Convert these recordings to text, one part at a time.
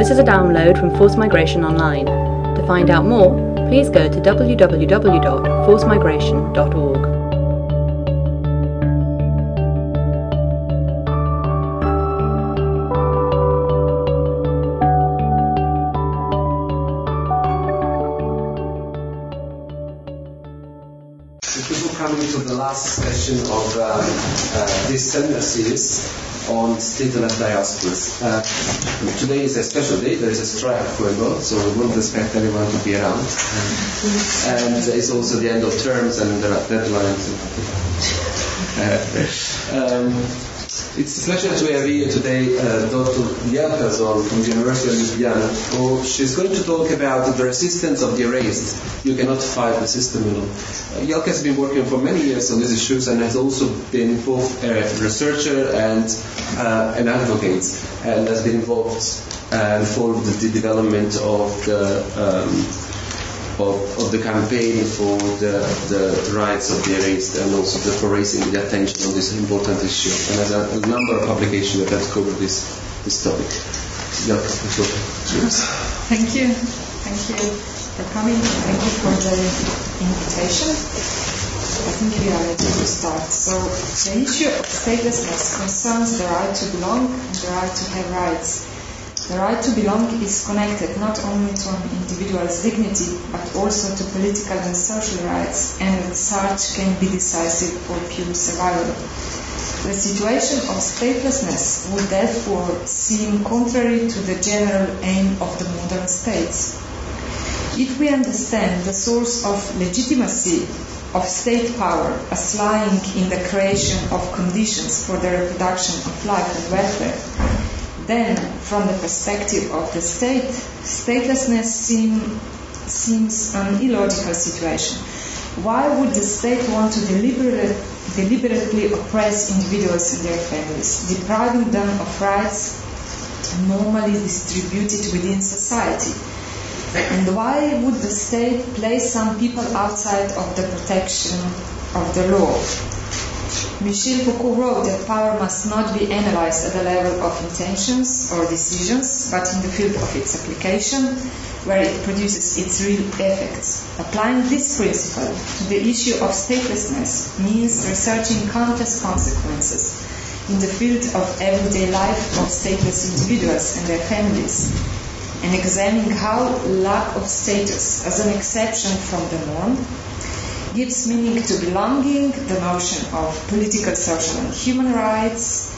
This is a download from Forced Migration Online. To find out more, please go to www.forcedmigration.org. Before coming to the last session of uh, uh, this seminar series state-led diasporas. Uh, today is a special day. There is a strike going on, so we won't expect anyone to be around. And it's also the end of terms and there are deadlines. Uh, um, it's a pleasure to have here today uh, Dr. Zorn from the University of Ljubljana. who she's going to talk about the resistance of the erased. You cannot fight the system, you know. Uh, has been working for many years on these issues and has also been both a researcher and uh, an advocate and has been involved and followed the, the development of the um, of, of the campaign for the, the rights of the erased and also the, for raising the attention on this important issue. And there's a, a number of publications that have covered this, this topic. Yeah, Thank you. Thank you for coming. Thank you for the invitation. I think we are ready to start. So the issue of statelessness concerns the right to belong and the right to have rights. The right to belong is connected not only to an individual's dignity, but also to political and social rights, and as such can be decisive for pure survival. The situation of statelessness would therefore seem contrary to the general aim of the modern states. If we understand the source of legitimacy of state power as lying in the creation of conditions for the reproduction of life and welfare, then from the perspective of the state, statelessness seem, seems an illogical situation. Why would the state want to deliberately, deliberately oppress individuals and their families, depriving them of rights normally distributed within society? And why would the state place some people outside of the protection of the law? Michel Foucault wrote that power must not be analyzed at the level of intentions or decisions, but in the field of its application, where it produces its real effects. Applying this principle to the issue of statelessness means researching countless consequences in the field of everyday life of stateless individuals and their families, and examining how lack of status as an exception from the norm gives meaning to belonging, the notion of political, social, and human rights,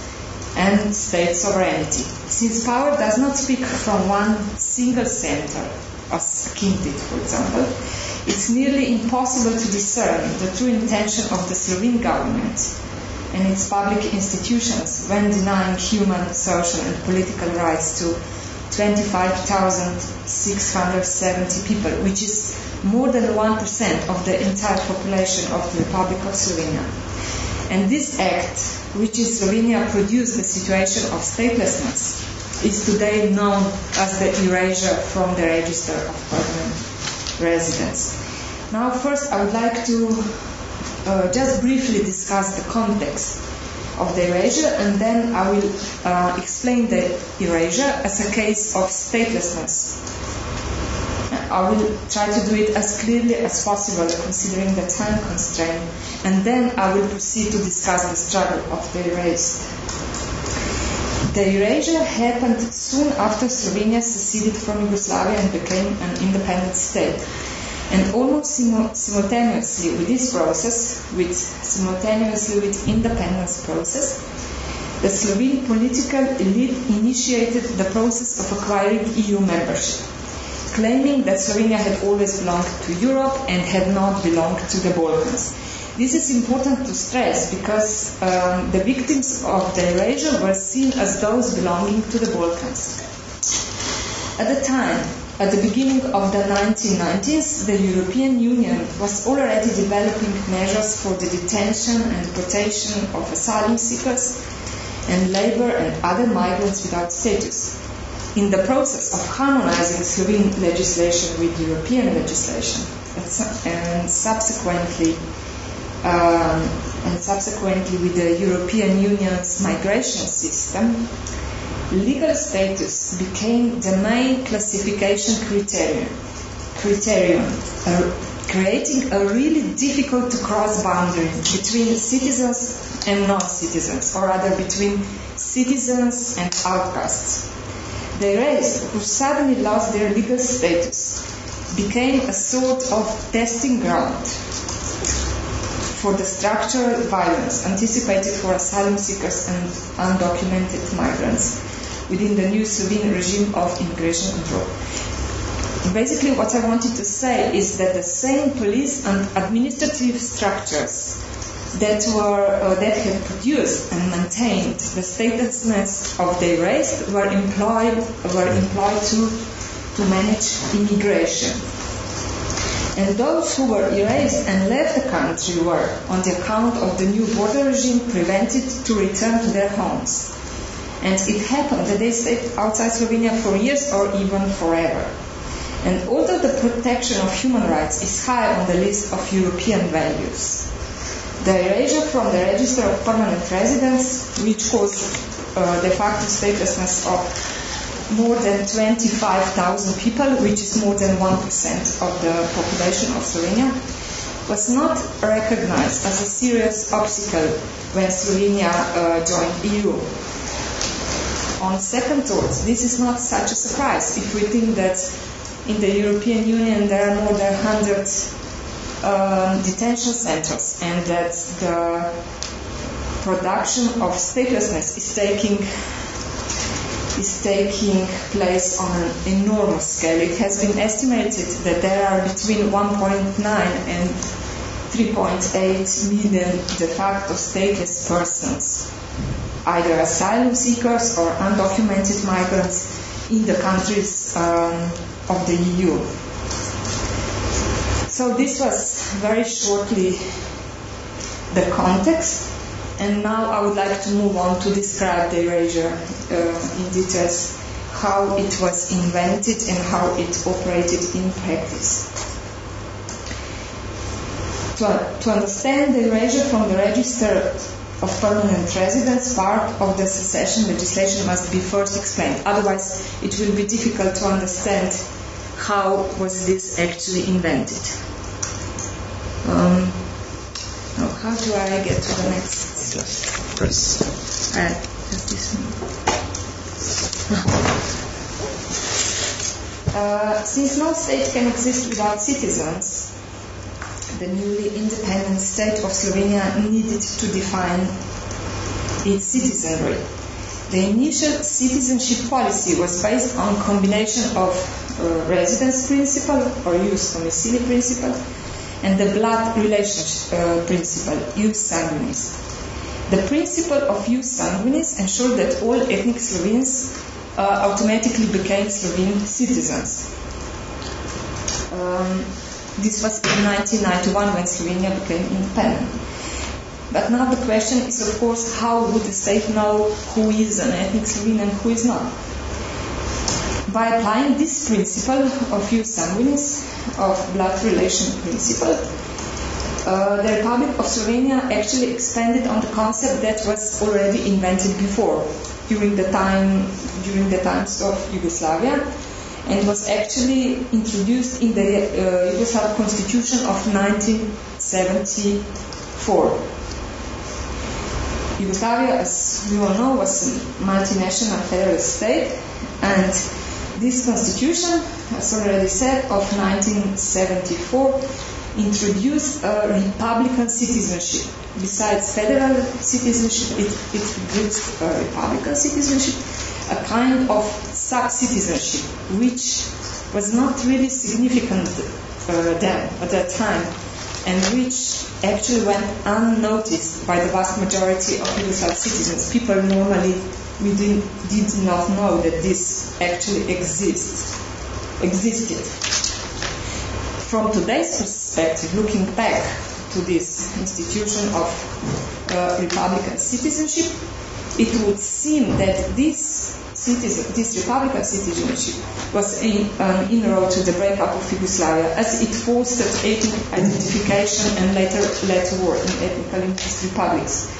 and state sovereignty. Since power does not speak from one single center, as King did, for example, it's nearly impossible to discern the true intention of the Slovene government and its public institutions when denying human, social, and political rights to 25,670 people, which is more than 1% of the entire population of the Republic of Slovenia. And this act, which in Slovenia produced the situation of statelessness, is today known as the erasure from the register of permanent residents. Now, first, I would like to uh, just briefly discuss the context of the erasure, and then I will uh, explain the erasure as a case of statelessness. I will try to do it as clearly as possible, considering the time constraint, and then I will proceed to discuss the struggle of the erased. The erasure happened soon after Slovenia seceded from Yugoslavia and became an independent state. And almost simultaneously with this process, with simultaneously with independence process, the Slovene political elite initiated the process of acquiring EU membership, claiming that Slovenia had always belonged to Europe and had not belonged to the Balkans. This is important to stress because um, the victims of the erasure were seen as those belonging to the Balkans. At the time, at the beginning of the 1990s, the European Union was already developing measures for the detention and protection of asylum seekers and labor and other migrants without status. In the process of harmonizing Slovene legislation with European legislation and subsequently um, and subsequently with the European Union's migration system, legal status became the main classification criterion, criterion. Uh, creating a really difficult to cross boundary between citizens and non-citizens, or rather between citizens and outcasts. The erased who suddenly lost their legal status became a sort of testing ground for the structural violence anticipated for asylum seekers and undocumented migrants within the new Slovene regime of immigration control. Basically, what I wanted to say is that the same police and administrative structures that were uh, that had produced and maintained the statelessness of the erased were employed were employed to to manage immigration. And those who were erased and left the country were, on the account of the new border regime, prevented to return to their homes. And it happened that they stayed outside Slovenia for years or even forever. And although the protection of human rights is high on the list of European values, the erasure from the register of permanent residents, which caused uh, de facto statelessness of more than 25,000 people, which is more than 1% of the population of Slovenia, was not recognized as a serious obstacle when Slovenia uh, joined EU. On second thoughts, this is not such a surprise. If we think that in the European Union there are more than 100 uh, detention centers and that the production of statelessness is taking is taking place on an enormous scale. It has been estimated that there are between 1.9 and 3.8 million de facto stateless persons, either asylum seekers or undocumented migrants in the countries um, of the EU. So this was very shortly the context. And now I would like to move on to describe the erasure uh, in details, how it was invented and how it operated in practice. To, to understand the erasure from the register of permanent residence, part of the secession legislation must be first explained. Otherwise, it will be difficult to understand how was this actually invented. Um, oh, how do I get to the next? Just press. Uh, just this one. Uh, since no state can exist without citizens, the newly independent state of Slovenia needed to define its citizenry. The initial citizenship policy was based on combination of uh, residence principle or jus domicili principle and the blood relationship uh, principle, jus sanguinis. The principle of jus sanguinis ensured that all ethnic Slovenes uh, automatically became Slovene citizens. Um, this was in 1991 when Slovenia became independent. But now the question is, of course, how would the state know who is an ethnic Slovene and who is not? By applying this principle of jus sanguinis, of blood relation principle, uh, the Republic of Slovenia actually expanded on the concept that was already invented before, during the time during the times of Yugoslavia, and was actually introduced in the uh, Yugoslav Constitution of 1974. Yugoslavia, as we all know, was a multinational federal state, and this constitution, as already said, of 1974 introduced a republican citizenship. Besides federal citizenship, it, it introduced a republican citizenship, a kind of sub-citizenship, which was not really significant uh, then, at that time, and which actually went unnoticed by the vast majority of Yugoslav citizens. People normally we did, did not know that this actually exists, existed. From today's perspective, looking back to this institution of uh, republican citizenship, it would seem that this citizen, this republican citizenship was an um, inroad to the breakup of Yugoslavia as it fostered ethnic identification and later led to war in ethnically republics.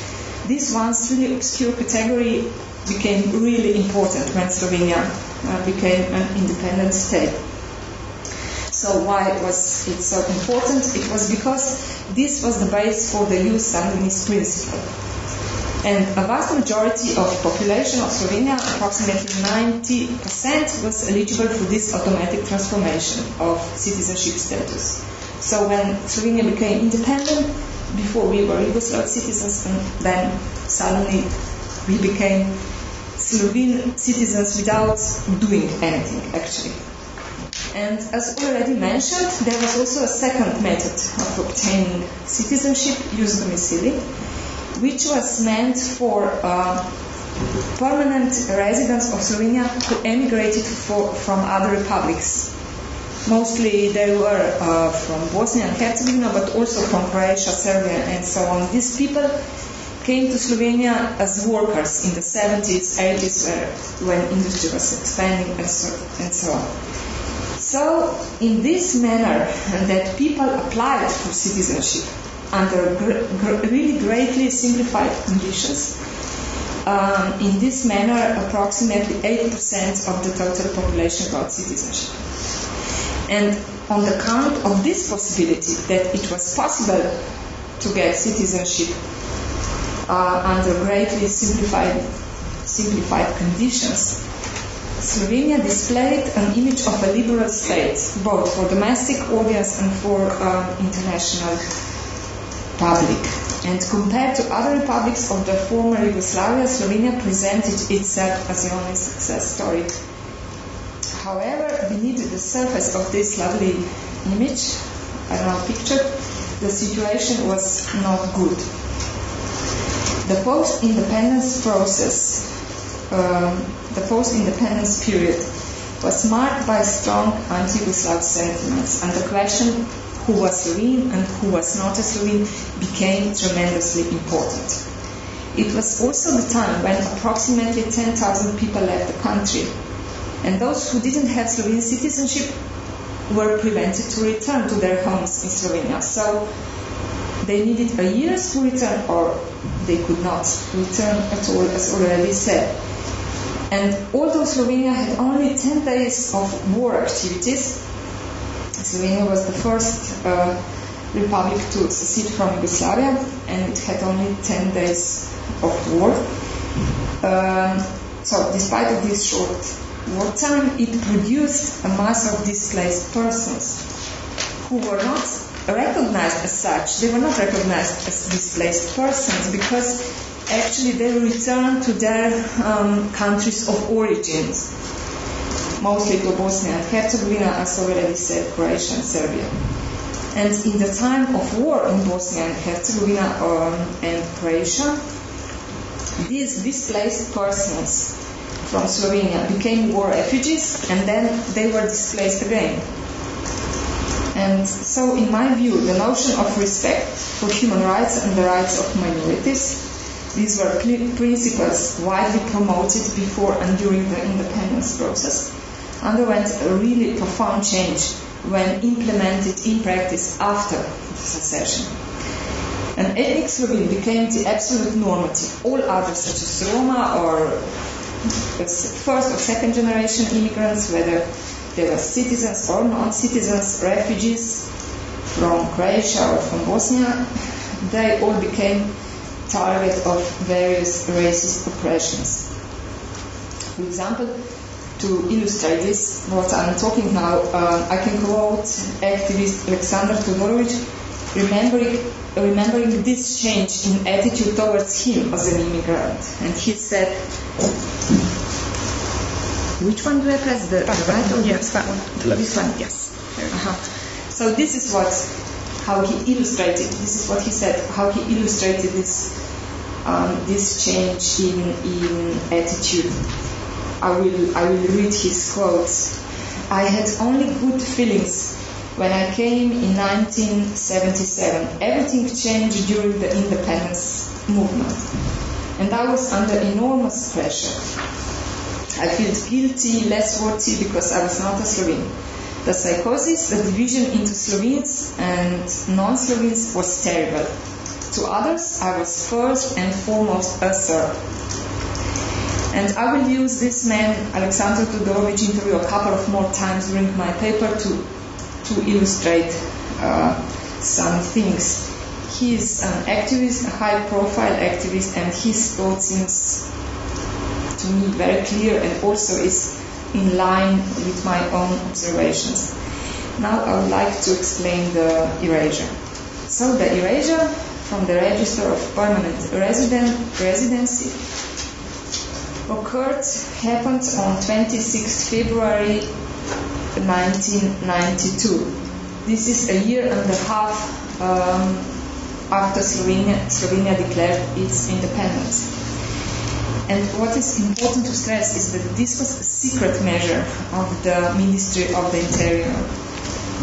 This once really obscure category became really important when Slovenia uh, became an independent state. So why was it so important? It was because this was the base for the jus sanguinis principle. And a vast majority of population of Slovenia, approximately 90%, was eligible for this automatic transformation of citizenship status. So when Slovenia became independent, before we were Yugoslav citizens, and then suddenly we became Slovene citizens without doing anything, actually. And as already mentioned, there was also a second method of obtaining citizenship, jus domicili, which was meant for uh, permanent residents of Slovenia who emigrated for, from other republics. Mostly they were uh, from Bosnia and Herzegovina, but also from Croatia, Serbia, and so on. These people came to Slovenia as workers in the 70s, 80s, uh, when industry was expanding, and so, and so on. So, in this manner, that people applied for citizenship under gr- really greatly simplified conditions, um, in this manner, approximately 8% of the total population got citizenship. And on the count of this possibility that it was possible to get citizenship uh, under greatly simplified, simplified conditions, Slovenia displayed an image of a liberal state, both for domestic audience and for uh, international public. And compared to other republics of the former Yugoslavia, Slovenia presented itself as the only success story. However, beneath the surface of this lovely image, I don't know, picture, the situation was not good. The post-independence process um, the post-independence period was marked by strong anti-Yugoslav sentiments, and the question who was Slovene and who was not a Slovene became tremendously important. It was also the time when approximately 10,000 people left the country, and those who didn't have Slovene citizenship were prevented to return to their homes in Slovenia. So they needed a year to return, or they could not return at all, as already said. And although Slovenia had only 10 days of war activities, Slovenia was the first uh, republic to secede from Yugoslavia, and it had only 10 days of war. Um, so, despite of this short war time, it produced a mass of displaced persons who were not recognized as such. They were not recognized as displaced persons because actually they returned to their um, countries of origins, mostly to Bosnia and Herzegovina, as already said, Croatia and Serbia. And in the time of war in Bosnia and Herzegovina um, and Croatia, these displaced persons from Slovenia became war refugees and then they were displaced again. And so, in my view, the notion of respect for human rights and the rights of minorities these were principles widely promoted before and during the independence process, underwent a really profound change when implemented in practice after the secession. And ethnic Slovene became the absolute normative. All others, such as Roma or first or second generation immigrants, whether they were citizens or non-citizens, refugees from Croatia or from Bosnia, they all became target of various racist oppressions. For example, to illustrate this, what I'm talking now, uh, I can quote activist Alexander Todorovic remembering, remembering this change in attitude towards him as an immigrant. And he said, which one do I press? The, the right or yes, that one. This one, yes. Uh-huh. So this is what how he illustrated. This is what he said. How he illustrated this um, this change in in attitude. I will I will read his quotes. I had only good feelings when I came in 1977. Everything changed during the independence movement, and I was under enormous pressure. I felt guilty, less worthy because I was not a Slovene. The psychosis, the division into Slovenes and non-Slovenes was terrible. To others, I was first and foremost a Serb. And I will use this man, Alexander Todorovich, interview a couple of more times during my paper to, to illustrate uh, some things. He is an activist, a high profile activist, and his thought seems to me very clear and also is in line with my own observations. Now I would like to explain the erasure. So the erasure from the register of permanent residency occurred, happened on 26 February 1992. This is a year and a half um, after Slovenia, Slovenia declared its independence. And what is important to stress is that this was a secret measure of the Ministry of the Interior,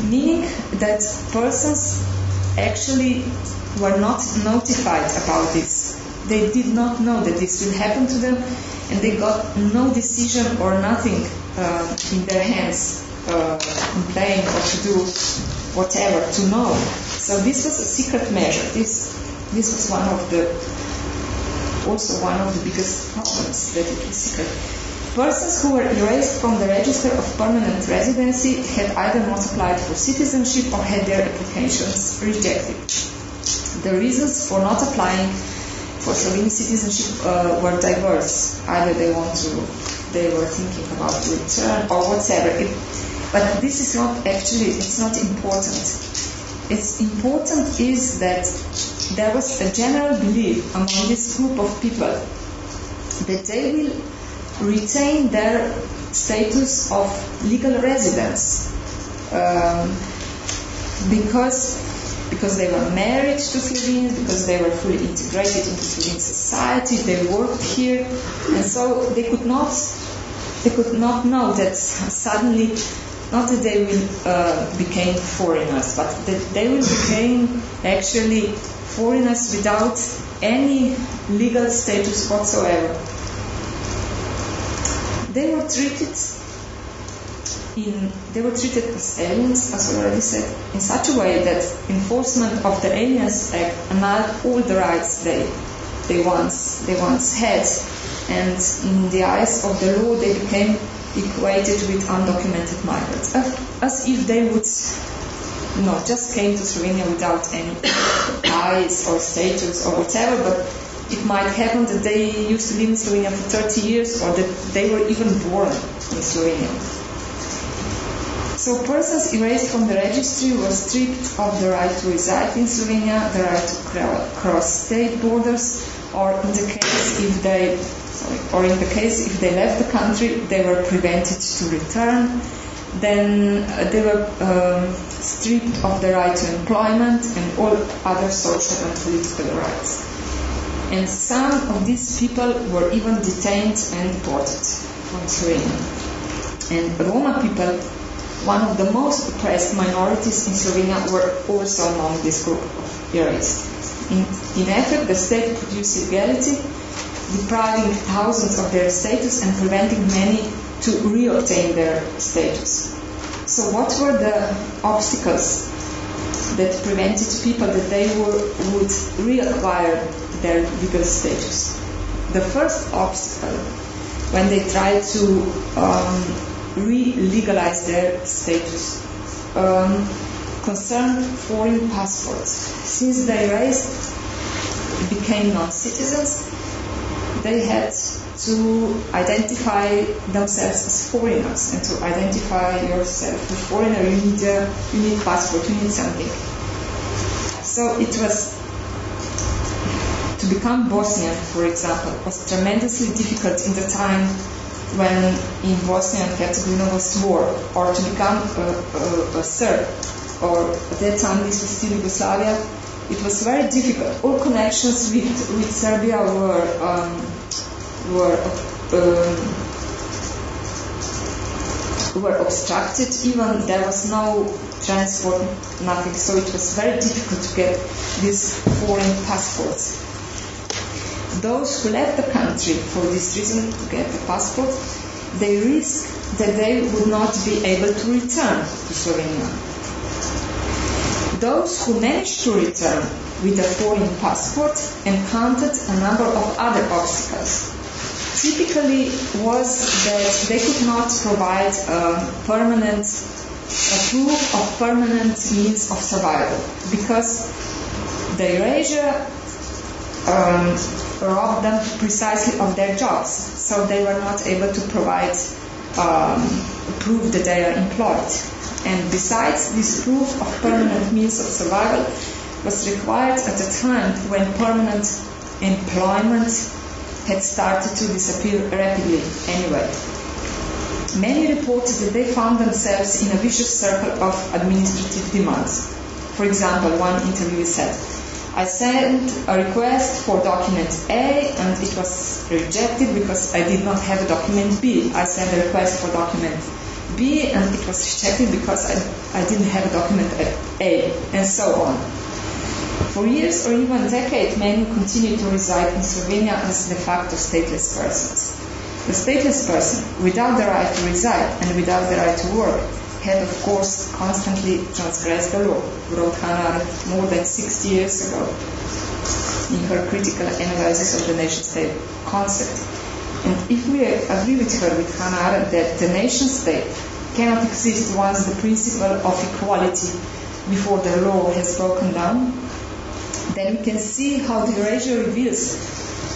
meaning that persons actually were not notified about this. They did not know that this will happen to them, and they got no decision or nothing uh, in their hands uh, in playing or to do whatever to know. So this was a secret measure. This this was one of the also one of the biggest problems that it was secret. Persons who were erased from the register of permanent residency had either not applied for citizenship or had their applications rejected. The reasons for not applying for Slovenian citizenship uh, were diverse. Either they want to, they were thinking about return or whatever. It, but this is not actually, it's not important. It's important is that there was a general belief among this group of people that they will retain their status of legal residence um, because because they were married to Slovenians, because they were fully integrated into Slovene society, they worked here, and so they could not they could not know that suddenly not that they will uh, became foreigners, but that they will become actually foreigners without any legal status whatsoever. They were treated in, they were treated as aliens, as already said, in such a way that enforcement of the Aliens Act annulled all the rights they they once they once had, and in the eyes of the law they became equated with undocumented migrants, as if they would know, just came to Slovenia without any ties or status or whatever, but it might happen that they used to live in Slovenia for 30 years or that they were even born in Slovenia. So persons erased from the registry were stripped of the right to reside in Slovenia, the right to cross state borders, or in the case if they sorry, or in the case if they left the country, they were prevented to return. Then uh, they were um, stripped of the right to employment and all other social and political rights. And some of these people were even detained and deported from Slovenia. And Roma people, one of the most oppressed minorities in Slovenia, were also among this group of erased. In, in effect, the state produced illegality, depriving thousands of their status and preventing many to reobtain their status. So what were the obstacles that prevented people that they were, would reacquire their legal status? The first obstacle, when they tried to um, re-legalize their status, um, concerned foreign passports. Since they raised, became non-citizens, they had to identify themselves as foreigners and to identify yourself as foreigner. You need a you need passport you need something. So it was to become Bosnian for example was tremendously difficult in the time when in Bosnia and Herzegovina was war or to become a, a, a Serb or at that time this was still Yugoslavia it was very difficult all connections with, with Serbia were um, were um, were obstructed. Even there was no transport, nothing. So it was very difficult to get these foreign passports. Those who left the country for this reason to get the passport, they risked that they would not be able to return to Slovenia. Those who managed to return with a foreign passport encountered a number of other obstacles typically was that they could not provide a permanent, a proof of permanent means of survival because the erasure um, robbed them precisely of their jobs, so they were not able to provide um, proof that they are employed. And besides, this proof of permanent means of survival was required at a time when permanent employment had started to disappear rapidly anyway. Many reported that they found themselves in a vicious circle of administrative demands. For example, one interviewee said, I sent a request for document A and it was rejected because I did not have a document B. I sent a request for document B and it was rejected because I, I didn't have a document A, and so on. For years or even decades, many continue to reside in Slovenia as de facto stateless persons. The stateless person, without the right to reside and without the right to work, had of course constantly transgressed the law, wrote Hannah Arendt more than 60 years ago in her critical analysis of the nation-state concept. And if we agree with her, with Hannah Arendt, that the nation-state cannot exist once the principle of equality before the law has broken down, then we can see how the erasure reveals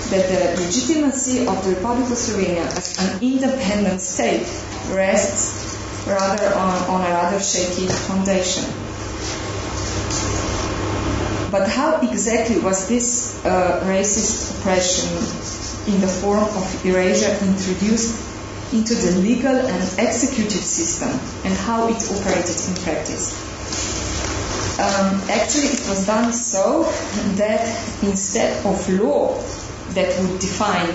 that the legitimacy of the Republic of Slovenia as an independent state rests rather on, on a rather shaky foundation. But how exactly was this uh, racist oppression in the form of erasure introduced into the legal and executive system and how it operated in practice? Um, actually, it was done so that instead of law that would define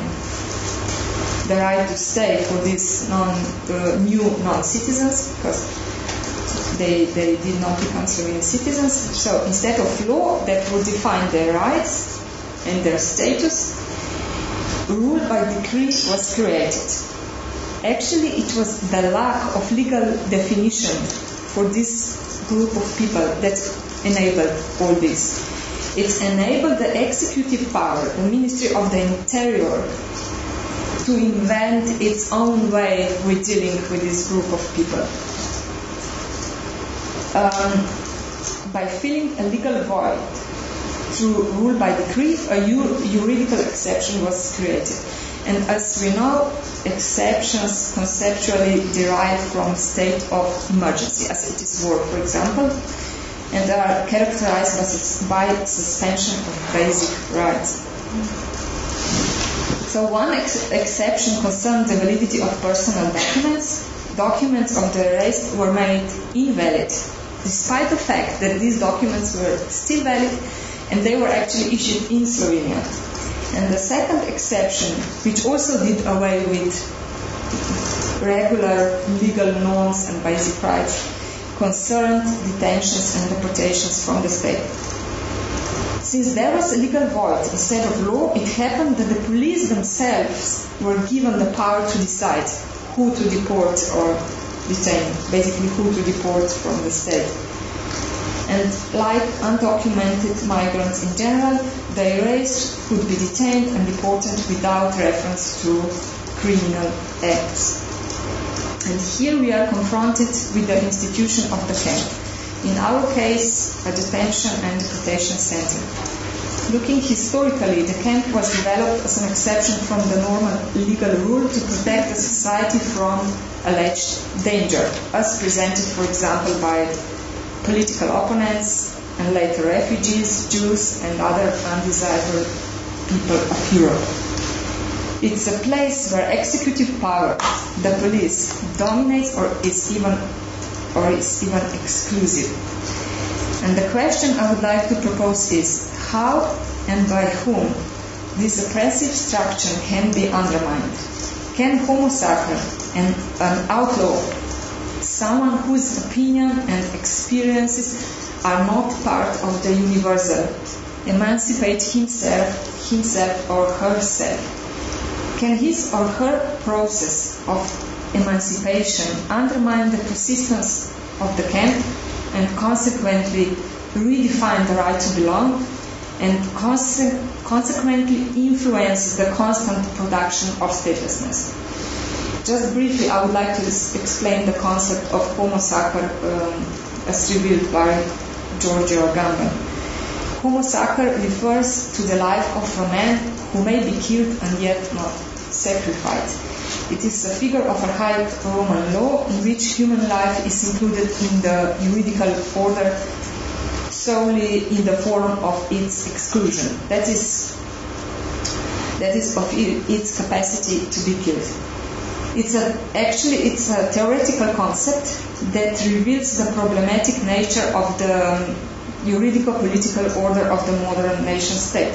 the right to stay for these non, uh, new non-citizens, because they, they did not become Slovenian citizens. So instead of law that would define their rights and their status, rule by decree was created. Actually, it was the lack of legal definition for this group of people that enabled all this. It enabled the executive power, the Ministry of the Interior, to invent its own way with dealing with this group of people. Um, by filling a legal void through rule by decree, a juridical exception was created. And as we know, exceptions conceptually derive from state of emergency, as it is war, for example, and are characterized by suspension of basic rights. So one ex- exception concerned the validity of personal documents. Documents of the erased were made invalid, despite the fact that these documents were still valid and they were actually issued in Slovenia. And the second exception, which also did away with regular legal norms and basic rights, concerned detentions and deportations from the state. Since there was a legal void instead of law, it happened that the police themselves were given the power to decide who to deport or detain, basically who to deport from the state. And like undocumented migrants in general, the erased could be detained and deported without reference to criminal acts. And here we are confronted with the institution of the camp. In our case, a detention and deportation center. Looking historically, the camp was developed as an exception from the normal legal rule to protect the society from alleged danger, as presented, for example, by political opponents and later refugees, Jews, and other undesirable people of Europe. It's a place where executive power, the police, dominates or is even or is even exclusive. And the question I would like to propose is how and by whom this oppressive structure can be undermined. Can Homo sacer, an, an outlaw, someone whose opinion and experiences are not part of the universal, emancipate himself, himself or herself can his or her process of emancipation undermine the persistence of the camp and consequently redefine the right to belong? and consequently influence the constant production of statelessness. Just briefly, I would like to explain the concept of Homo sacer um, as revealed by Giorgio Agamben. Homo sacer refers to the life of a man who may be killed and yet not sacrificed. It is a figure of archaic Roman law in which human life is included in the juridical order solely in the form of its exclusion. That is, that is of its capacity to be killed. It's a, actually it's a theoretical concept that reveals the problematic nature of the juridical political order of the modern nation state.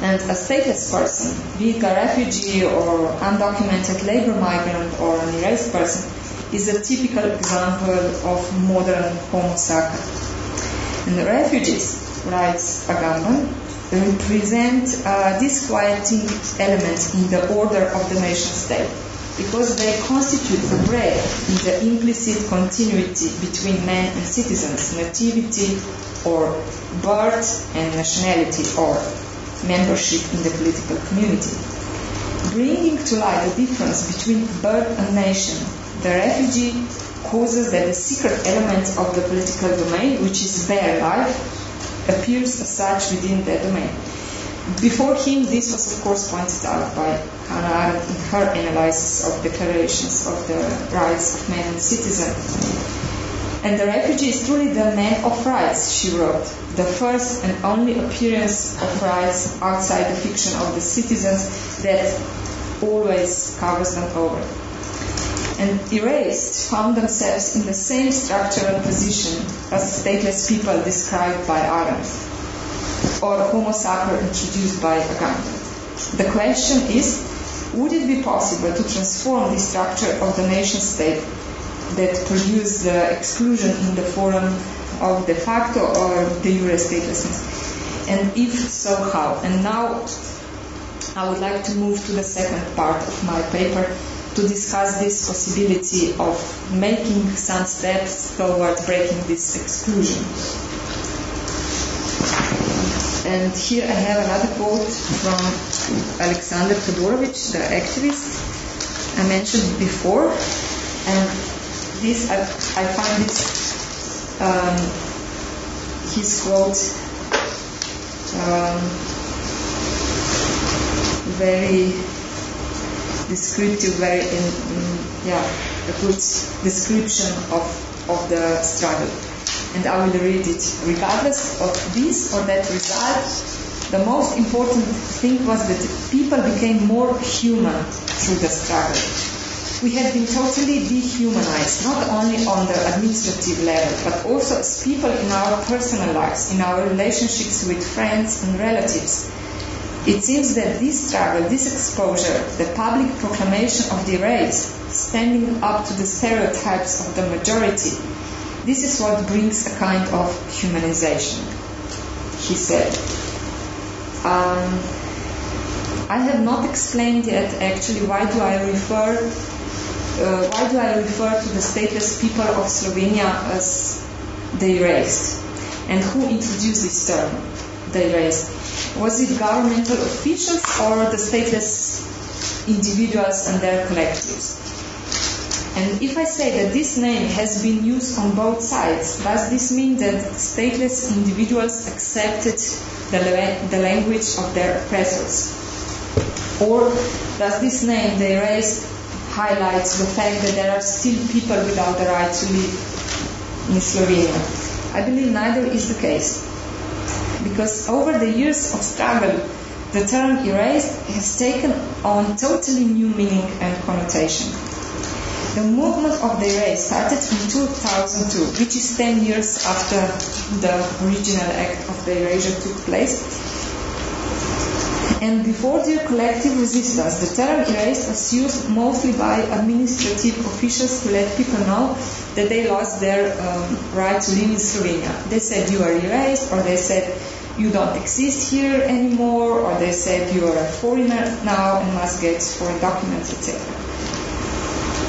And a stateless person, be it a refugee or undocumented labor migrant or an erased person, is a typical example of modern Homo sacer. And the refugees, writes Agamben, represent a disquieting element in the order of the nation state because they constitute a break in the implicit continuity between men and citizens, nativity or birth and nationality or membership in the political community. Bringing to light the difference between birth and nation, the refugee causes that the secret element of the political domain, which is bare life, appears as such within the domain. Before him, this was of course pointed out by Hannah Arendt in her analysis of declarations of the rights of man and citizen. And the refugee is truly the man of rights, she wrote, the first and only appearance of rights outside the fiction of the citizens that always covers them over. And erased found themselves in the same structural position as stateless people described by Arendt, or Homo sacer introduced by Agamben. The question is, would it be possible to transform the structure of the nation state that produce the exclusion in the form of de facto or de jure statelessness? And if so, how? And now I would like to move to the second part of my paper to discuss this possibility of making some steps toward breaking this exclusion. And here I have another quote from Alexander Todorovich, the activist I mentioned before. And this, I, I find this, um, his quote um, very descriptive, very, in, in, yeah, a good description of, of the struggle and I will read it. Regardless of this or that result, the most important thing was that people became more human through the struggle. We have been totally dehumanized, not only on the administrative level, but also as people in our personal lives, in our relationships with friends and relatives. It seems that this struggle, this exposure, the public proclamation of the erased, standing up to the stereotypes of the majority, this is what brings a kind of humanization, he said. Um, I have not explained yet actually why do I refer uh, why do I refer to the stateless people of Slovenia as the erased and who introduced this term, the erased? Was it governmental officials or the stateless individuals and their collectives? And if I say that this name has been used on both sides, does this mean that stateless individuals accepted the, the language of their oppressors? Or does this name, the erased, highlights the fact that there are still people without the right to live in Slovenia? I believe neither is the case. Because over the years of struggle, the term erased has taken on totally new meaning and connotation. The movement of the erased started in 2002, which is 10 years after the original act of the erasure took place. And before the collective resistance, the term erased was used mostly by administrative officials to let people know that they lost their um, right to live in Slovenia. They said you are erased, or they said you don't exist here anymore, or they said you are a foreigner now and must get foreign documents, etc.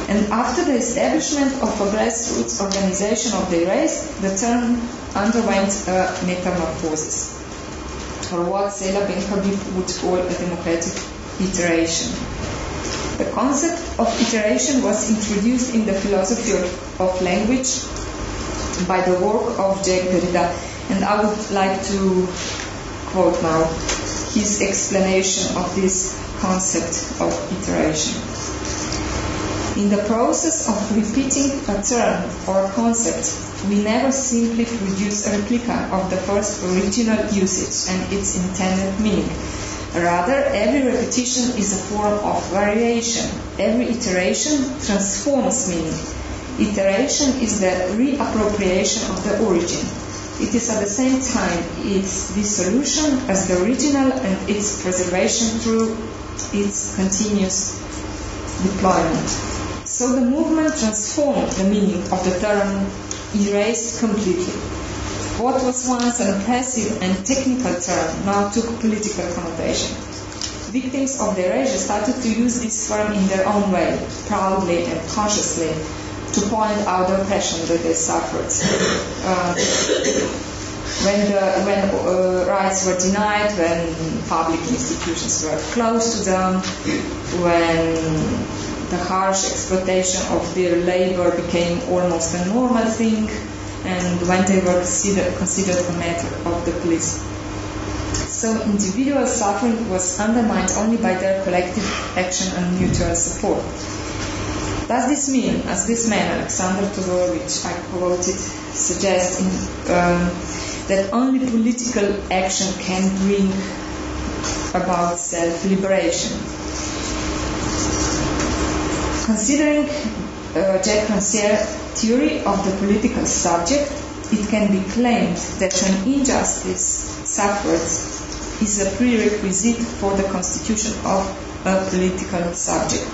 And after the establishment of a grassroots organization of the erased, the term underwent a metamorphosis. Seyla Benhabib would call a democratic iteration. The concept of iteration was introduced in the philosophy of, of language by the work of Jacques Derrida, and I would like to quote now his explanation of this concept of iteration. In the process of repeating a term or concept, we never simply produce a replica of the first original usage and its intended meaning. Rather, every repetition is a form of variation. Every iteration transforms meaning. Iteration is the reappropriation of the origin. It is at the same time its dissolution as the original and its preservation through its continuous deployment. So the movement transformed the meaning of the term erased completely. What was once an oppressive and technical term now took political connotation. Victims of the erasure started to use this term in their own way, proudly and consciously, to point out the oppression that they suffered. Uh, when the, when uh, rights were denied, when public institutions were closed to them, when the harsh exploitation of their labor became almost a normal thing, and when they were considered, a matter of the police. So individual suffering was undermined only by their collective action and mutual support. Does this mean, as this man, Alexander Todorovich, I quoted, suggests, in, um, that only political action can bring about self-liberation? Considering uh, Jacques Rancière's theory of the political subject, it can be claimed that an injustice suffered is a prerequisite for the constitution of a political subject.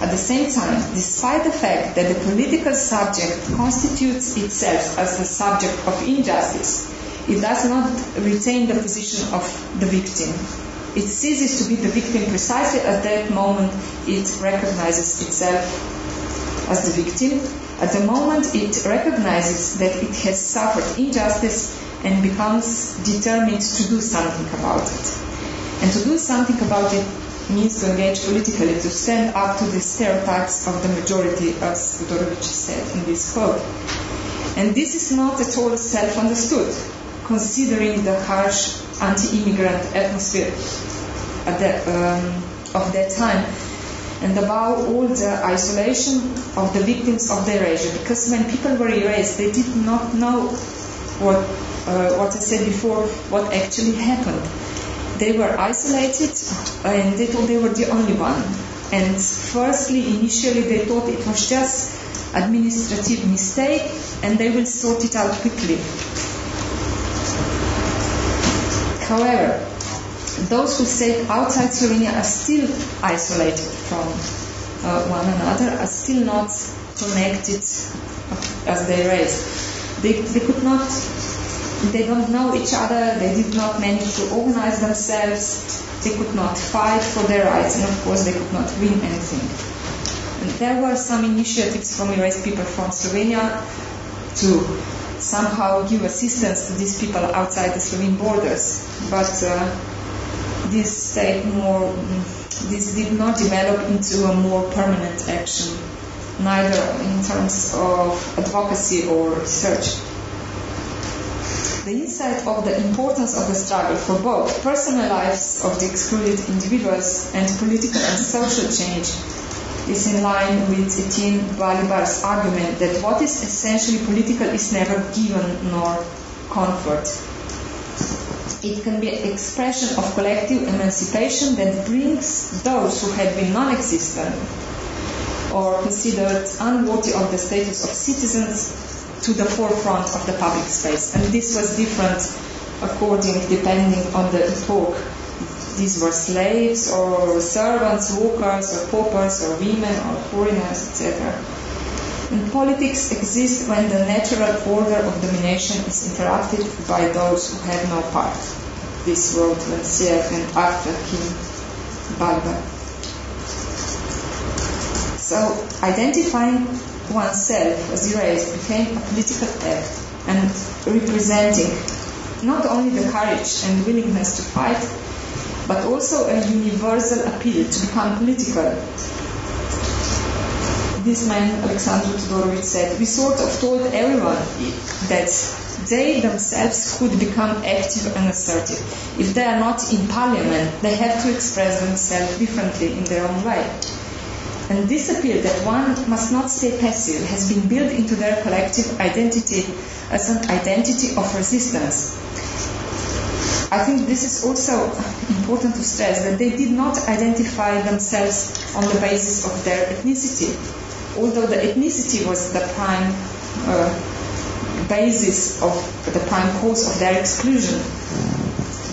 At the same time, despite the fact that the political subject constitutes itself as the subject of injustice, it does not retain the position of the victim. It ceases to be the victim precisely at that moment it recognizes itself as the victim. At the moment it recognizes that it has suffered injustice and becomes determined to do something about it. And to do something about it means to engage politically, to stand up to the stereotypes of the majority, as Todorovich said in this quote. And this is not at all self-understood, considering the harsh anti-immigrant atmosphere at the, um, of that time, and above all the isolation of the victims of the erasure. Because when people were erased, they did not know what, uh, what I said before, what actually happened they were isolated and they thought they were the only one. And firstly, initially they thought it was just administrative mistake and they will sort it out quickly. However, those who stayed outside Slovenia are still isolated from uh, one another, are still not connected as the erased. They, they could not they don't know each other, they did not manage to organize themselves, they could not fight for their rights, and of course they could not win anything. And there were some initiatives from erased people from Slovenia to somehow give assistance to these people outside the Slovene borders, but uh, this more, this did not develop into a more permanent action, neither in terms of advocacy or research the insight of the importance of the struggle for both personal lives of the excluded individuals and political and social change is in line with Etienne Balibar's argument that what is essentially political is never given nor conferred. It can be an expression of collective emancipation that brings those who had been non-existent or considered unworthy of the status of citizens to the forefront of the public space. And this was different according, depending on the epoch. These were slaves or servants, workers or paupers or women or foreigners, etc. And politics exists when the natural order of domination is interrupted by those who have no part. This wrote Rancière and after him Balibar. So identifying oneself as erased became a political act and representing not only the courage and willingness to fight, but also a universal appeal to become political. This man, Alexander Todorovich, said, We sort of told everyone that they themselves could become active and assertive. If they are not in parliament, they have to express themselves differently in their own way. And this appeal that one must not stay passive has been built into their collective identity as an identity of resistance. I think this is also important to stress that they did not identify themselves on the basis of their ethnicity, although the ethnicity was the prime uh, basis of the prime cause of their exclusion.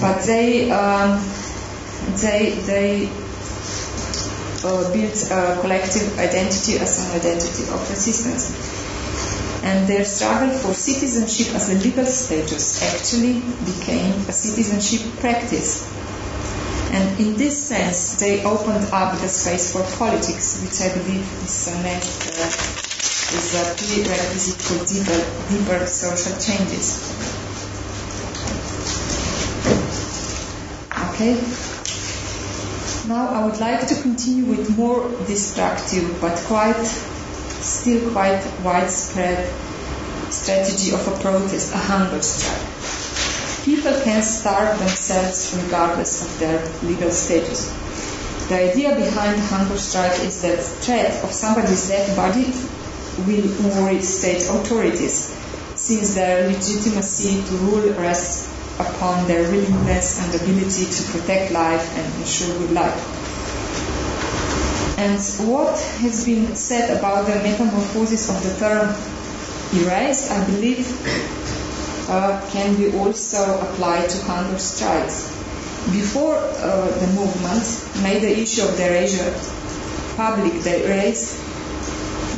But they um, they they uh, built a collective identity as an identity of resistance. And their struggle for citizenship as a legal status actually became a citizenship practice. And in this sense, they opened up the space for politics, which I believe is a is a prerequisite for deeper, deeper social changes. Okay. Now I would like to continue with more destructive but quite still quite widespread strategy of a protest, a hunger strike. People can starve themselves regardless of their legal status. The idea behind hunger strike is that threat of somebody's dead body will worry state authorities, since their legitimacy to rule rests upon their willingness and ability to protect life and ensure good life. And what has been said about the metamorphosis of the term erased, I believe, uh, can be also applied to hunger strikes. Before uh, the movement made the issue of the erasure public, the erased,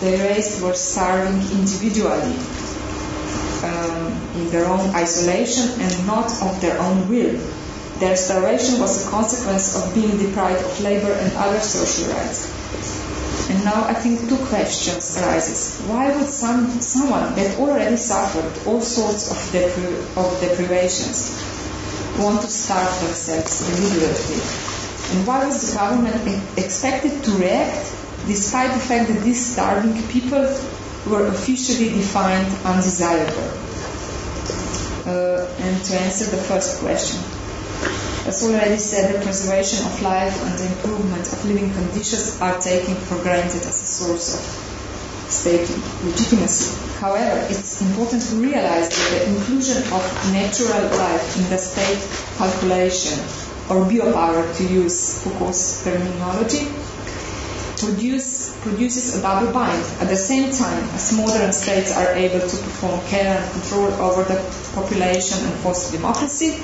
the erased were starving individually um, in their own isolation and not of their own will. Their starvation was a consequence of being deprived of labor and other social rights. And now I think two questions arises. Why would some, someone that already suffered all sorts of, depri- of deprivations want to starve themselves deliberately? And why was the government expected to react despite the fact that these starving people were officially defined undesirable? Uh, and to answer the first question, as already said, the preservation of life and the improvement of living conditions are taken for granted as a source of state legitimacy. However, it's important to realize that the inclusion of natural life in the state calculation, or biopower to use Foucault's terminology, produce, produces a double bind. At the same time, as modern states are able to perform care and control over the population and foster democracy,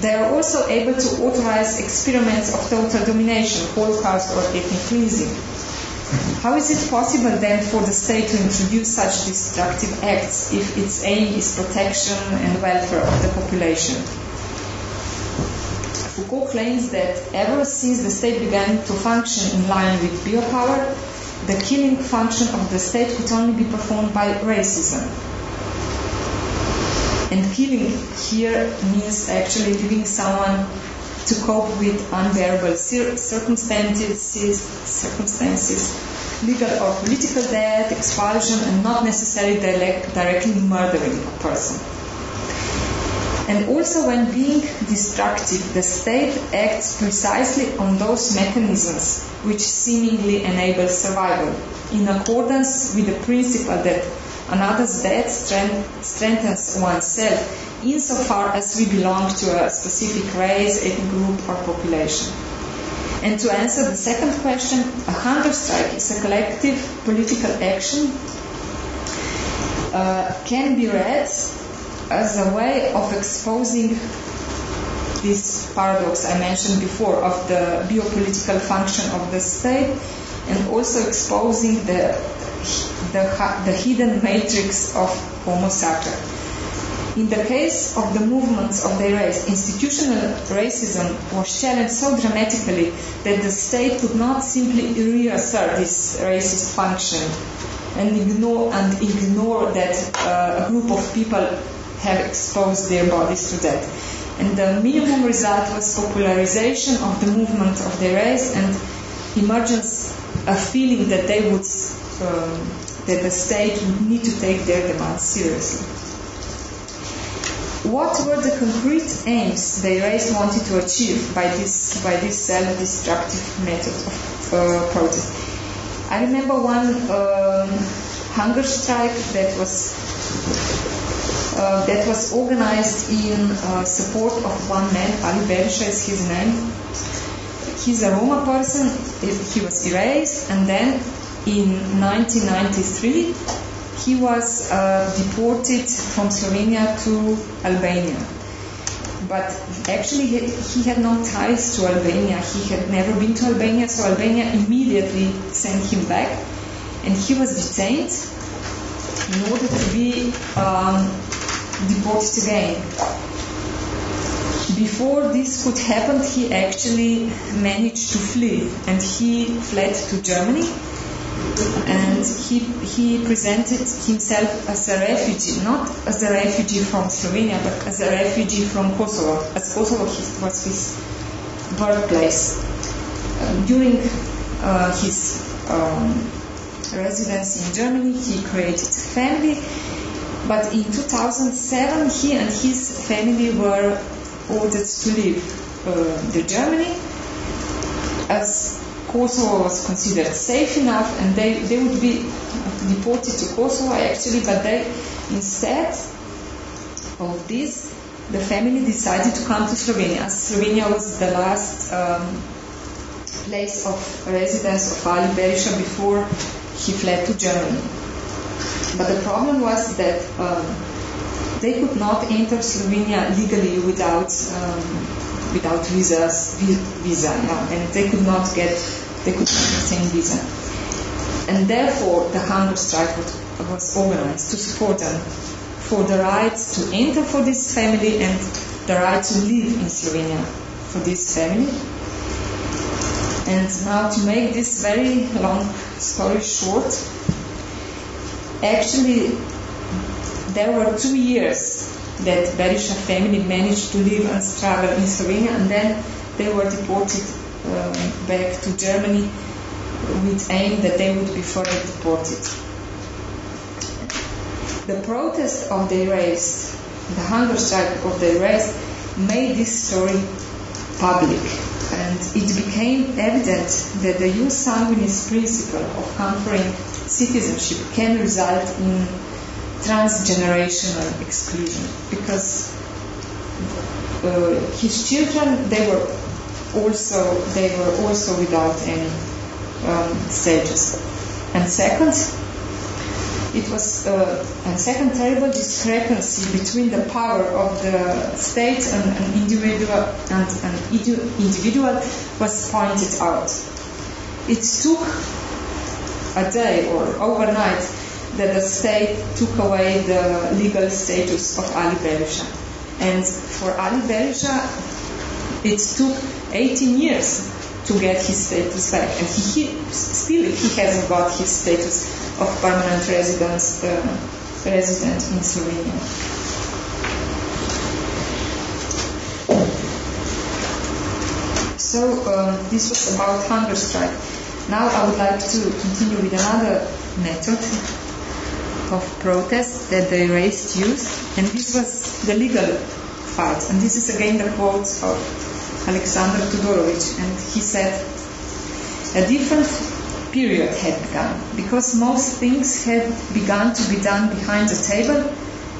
they are also able to authorize experiments of total domination, holocaust or ethnic cleansing. How is it possible then for the state to introduce such destructive acts if its aim is protection and welfare of the population? Foucault claims that ever since the state began to function in line with biopower, the killing function of the state could only be performed by racism. And killing here means actually leaving someone to cope with unbearable circumstances, circumstances, legal or political death, expulsion, and not necessarily direct, directly murdering a person. And also, when being destructive, the state acts precisely on those mechanisms which seemingly enable survival, in accordance with the principle that Another's death strengthens oneself insofar as we belong to a specific race, ethnic group, or population. And to answer the second question, a hunger strike is a collective political action, uh, can be read as a way of exposing this paradox I mentioned before of the biopolitical function of the state and also exposing the the, the hidden matrix of Homo. In the case of the movements of the erased, institutional racism was challenged so dramatically that the state could not simply reassert this racist function and ignore and ignore that uh, a group of people have exposed their bodies to that. And the minimum result was popularization of the movement of the erased and emergence a feeling that they would um, that the state need to take their demands seriously. What were the concrete aims the erased wanted to achieve by this by this self-destructive method of uh, protest? I remember one um, hunger strike that was uh, that was organized in uh, support of one man, Ali Berisha is his name. He's a Roma person. He was erased, and then in 1993 he was uh, deported from Slovenia to Albania. But actually, he, he, had no ties to Albania. He had never been to Albania, so Albania immediately sent him back, and he was detained in order to be um, deported again. Before this could happen, he actually managed to flee, and he fled to Germany and he, he presented himself as a refugee, not as a refugee from Slovenia, but as a refugee from Kosovo, as Kosovo was his birthplace. Um, during uh, his um, residence in Germany, he created a family, but in 2007, he and his family were ordered to leave uh, the Germany as Kosovo was considered safe enough and they, they would be deported to Kosovo actually, but they, instead of this, the family decided to come to Slovenia. As Slovenia was the last um, place of residence of Ali Berisha before he fled to Germany. But the problem was that um, they could not enter Slovenia legally without um, without visas, visa, yeah, and they could not get, they could not obtain visa. And therefore, the hunger strike was organized to support them for the right to enter for this family and the right to live in Slovenia for this family. And now to make this very long story short, actually there were two years that Berisha family managed to live and struggle in Slovenia, and then they were deported um, back to Germany with aim that they would be further deported. The protest of the erased, the hunger strike of the erased, made this story public, and it became evident that the jus sanguinis principle of conferring citizenship can result in transgenerational exclusion because uh, his children they were also they were also without any um, status. And second it was uh, a second terrible discrepancy between the power of the state and an individual and an individual was pointed out. It took a day or overnight that the state took away the legal status of Ali Berisha. And for Ali Berisha, it took 18 years to get his status back. And he, he still he hasn't got his status of permanent residence, uh, resident in Slovenia. So um, this was about hunger strike. Now I would like to continue with another method of protest that the erased used, and this was the legal fight. And this is again the quote of Alexander Todorovich, and he said, a different period had begun, because most things had begun to be done behind the table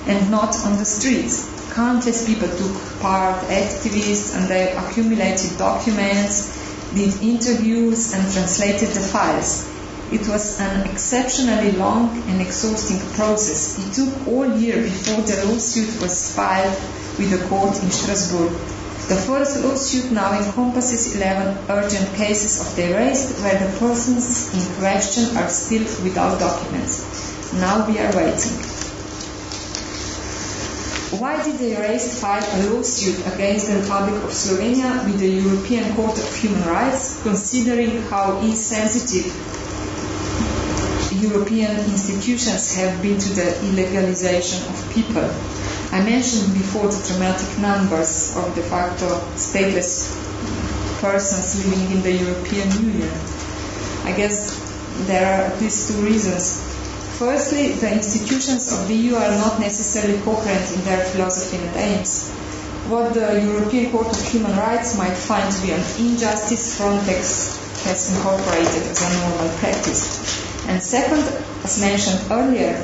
and not on the streets. Countless people took part, activists, and they accumulated documents, did interviews, and translated the files. It was an exceptionally long and exhausting process. It took all year before the lawsuit was filed with the court in Strasbourg. The first lawsuit now encompasses 11 urgent cases of the erased where the persons in question are still without documents. Now we are waiting. Why did the erased file a lawsuit against the Republic of Slovenia with the European Court of Human Rights, considering how insensitive European institutions have been to the illegalization of people. I mentioned before the dramatic numbers of de facto stateless persons living in the European Union. I guess there are at least two reasons. Firstly, the institutions of the EU are not necessarily coherent in their philosophy and aims. What the European Court of Human Rights might find to be an injustice, Frontex has incorporated as a normal practice. And second, as mentioned earlier,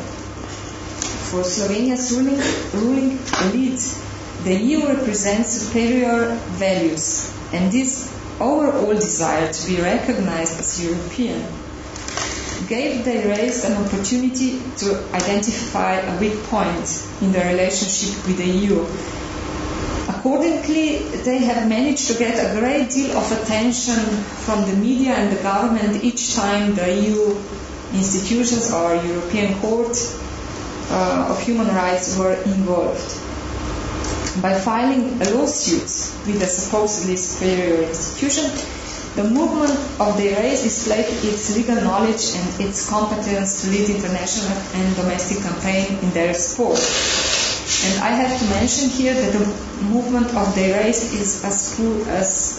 for Slovenia's ruling, ruling elite, the EU represents superior values, and this overall desire to be recognized as European gave the erased an opportunity to identify a weak point in the relationship with the EU. Accordingly, they have managed to get a great deal of attention from the media and the government each time the EU institutions or European Court uh, of Human Rights were involved. By filing a lawsuit with a supposedly superior institution, the movement of the erased displayed its legal knowledge and its competence to lead international and domestic campaign in their support. And I have to mention here that the movement of the erased is as poor as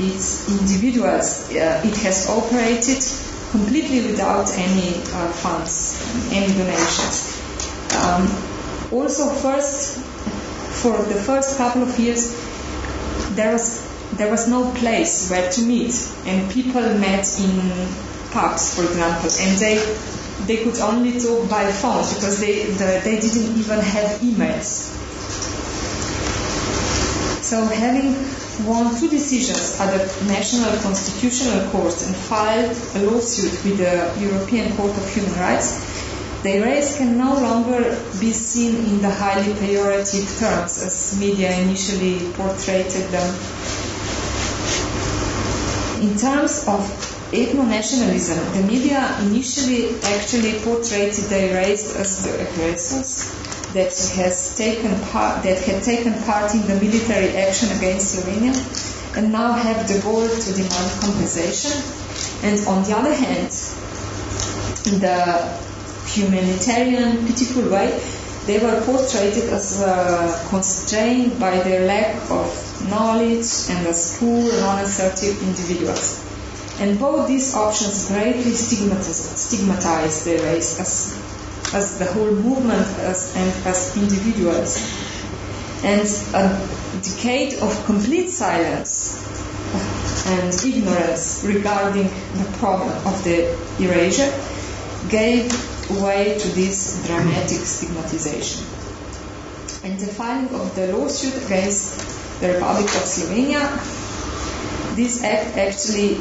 its individuals. Uh, it has operated completely without any uh, funds, any donations. Um, also, first, for the first couple of years, there was there was no place where to meet, and people met in pubs, for example, and they they could only talk by phone because they the, they didn't even have emails. So having won two decisions at the National Constitutional Court and filed a lawsuit with the European Court of Human Rights, the erased can no longer be seen in the highly pejorative terms as media initially portrayed them. In terms of ethno-nationalism, the media initially actually portrayed the erased as the aggressors that has taken part that had taken part in the military action against Slovenia and now have the goal to demand compensation. And on the other hand, in the humanitarian, pitiful way, they were portrayed as uh, constrained by their lack of knowledge and as poor, non-assertive individuals. And both these options greatly stigmatize, the erased as, as the whole movement as, and as individuals. And a decade of complete silence and ignorance regarding the problem of the erasure gave way to this dramatic stigmatization. And the filing of the lawsuit against the Republic of Slovenia, this act actually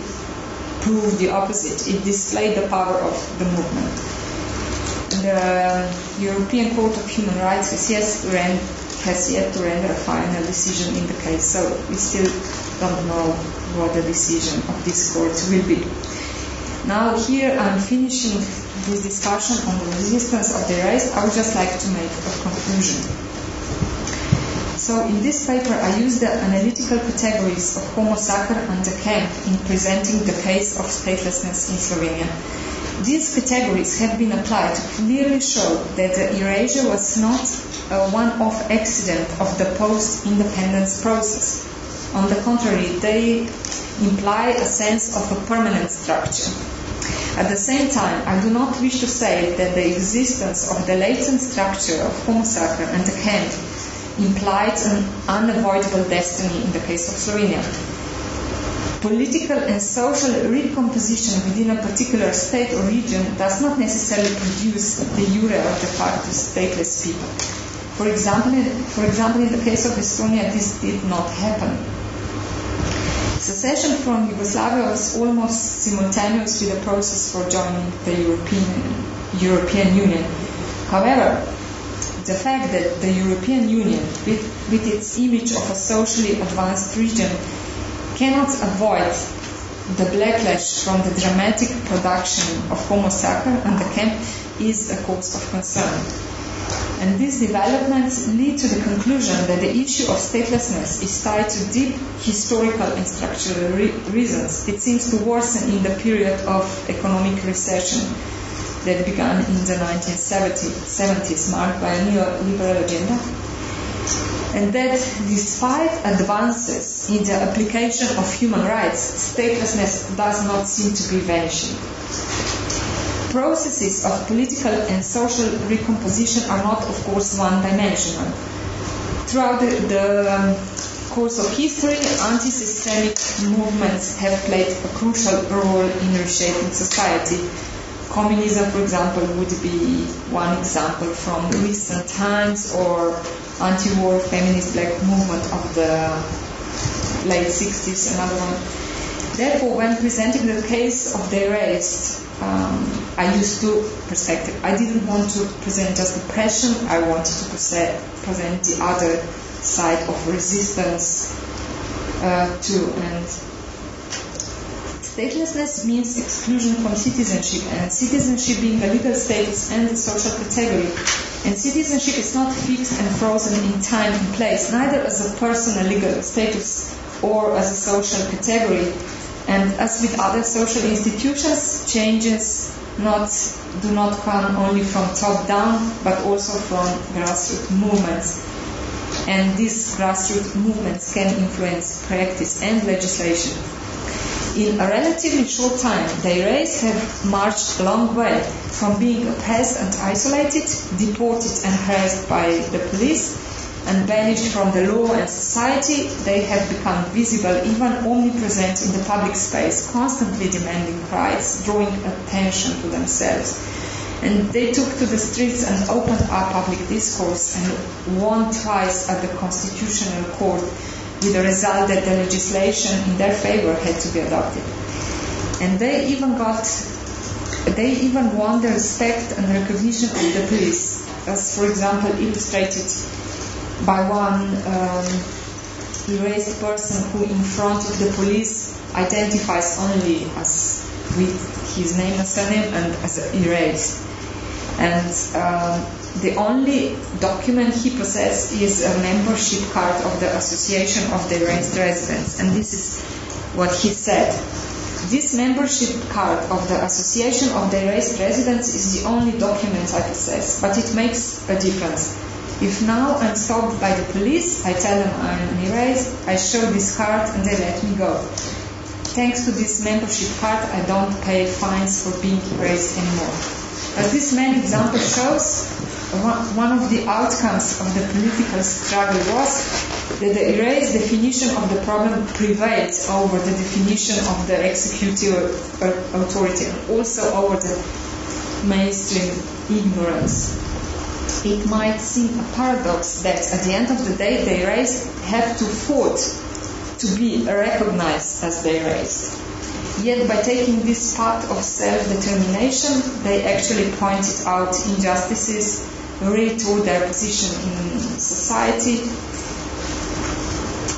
proved the opposite. It displayed the power of the movement. The European Court of Human Rights has rend, has yet to render a final decision in the case, so we still don't know what the decision of this court will be. Now here I'm finishing this discussion on the resistance of the erased, I would just like to make a conclusion. So in this paper, I use the analytical categories of Homo sacer and the camp in presenting the case of statelessness in Slovenia. These categories have been applied to clearly show that the erasure was not a one-off accident of the post-independence process. On the contrary, they imply a sense of a permanent structure. At the same time, I do not wish to say that the existence of the latent structure of Homo sacer and the camp implied an unavoidable destiny in the case of Slovenia. Political and social recomposition within a particular state or region does not necessarily produce de jure of the de facto stateless people. For example, for example, in the case of Estonia, this did not happen. Secession from Yugoslavia was almost simultaneous with the process for joining the European, European Union. However, the fact that the European Union, with, with its image of a socially advanced region, cannot avoid the backlash from the dramatic production of Homo sacer and the camp is a cause of concern. And these developments lead to the conclusion that the issue of statelessness is tied to deep historical and structural re- reasons. It seems to worsen in the period of economic recession that began in the 1970s, marked by a neoliberal agenda, and that despite advances in the application of human rights, statelessness does not seem to be vanishing. Processes of political and social recomposition are not, of course, one-dimensional. Throughout the, the um, course of history, anti-systemic movements have played a crucial role in reshaping society. Communism, for example, would be one example from recent times, or anti-war feminist black movement of the late 60s, another one. Therefore, when presenting the case of the erased, um, I used two perspectives. I didn't want to present just oppression, I wanted to present the other side of resistance uh, too. And statelessness means exclusion from citizenship, and citizenship being a legal status and a social category. And citizenship is not fixed and frozen in time and place, neither as a personal legal status or as a social category. And as with other social institutions, changes not do not come only from top down, but also from grassroots movements and these grassroots movements can influence practice and legislation. In a relatively short time, the erased have marched a long way from being oppressed and isolated, deported and harassed by the police, and banished from the law and society, they have become visible, even omnipresent in the public space, constantly demanding rights, drawing attention to themselves. And they took to the streets and opened up public discourse and won twice at the Constitutional Court with the result that the legislation in their favor had to be adopted. And they even got, they even won the respect and recognition of the police, as for example illustrated by one um, erased person who in front of the police identifies only as with his name and surname and as erased. And um, the only document he possesses is a membership card of the Association of the Erased Residents. And this is what he said. This membership card of the Association of the Erased Residents is the only document I possess, but it makes a difference. If now I'm stopped by the police, I tell them I'm erased, I show this card and they let me go. Thanks to this membership card, I don't pay fines for being erased anymore. As this main example shows, one of the outcomes of the political struggle was that the erased definition of the problem prevailed over the definition of the executive authority and also over the mainstream ignorance. It might seem a paradox that at the end of the day the erased have to fight to be recognized as the erased. Yet by taking this path of self-determination, they actually pointed out injustices, retooled their position in society,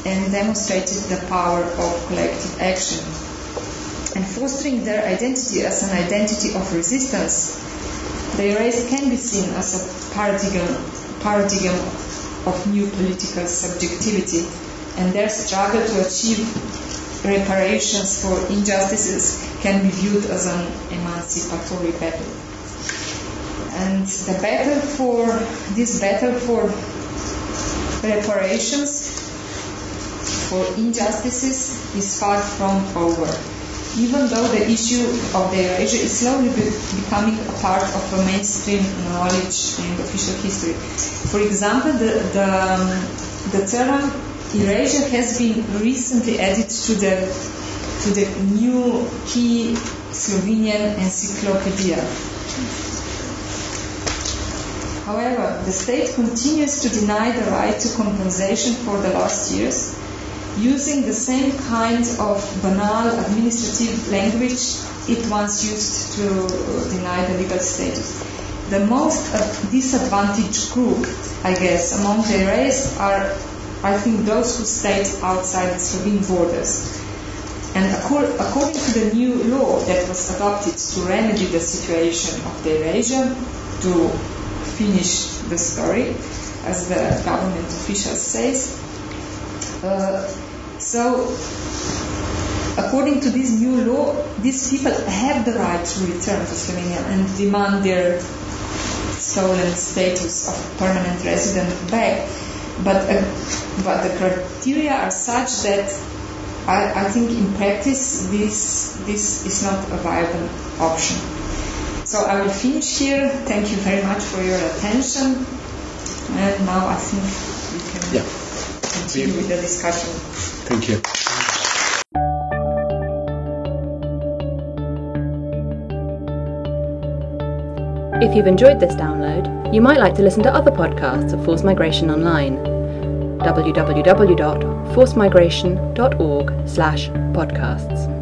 and demonstrated the power of collective action. And fostering their identity as an identity of resistance, the erased can be seen as a paradigm, paradigm of new political subjectivity, and their struggle to achieve reparations for injustices can be viewed as an emancipatory battle. And the battle for this battle for reparations for injustices is far from over. Even though the issue of the erasure is slowly be becoming a part of a mainstream knowledge and official history. For example, the, the, um, the term erasure has been recently added to the to the new key Slovenian encyclopedia. However, the state continues to deny the right to compensation for the lost years, using the same kind of banal administrative language it once used to deny the legal status. The most uh, disadvantaged group, I guess, among the erased are I think those who stayed outside the Slovene borders. And according to the new law that was adopted to remedy the situation of the Eurasia, to finish the story, as the government official says, uh, so according to this new law, these people have the right to return to Slovenia and demand their stolen status of permanent resident back but uh, but the criteria are such that I, I think in practice this this is not a viable option. So I will finish here. Thank you very much for your attention. And now I think we can Yeah. continue with the discussion. Thank you. If you've enjoyed this download, you might like to listen to other podcasts of Forced Migration Online. www.forcedmigration.org slash podcasts.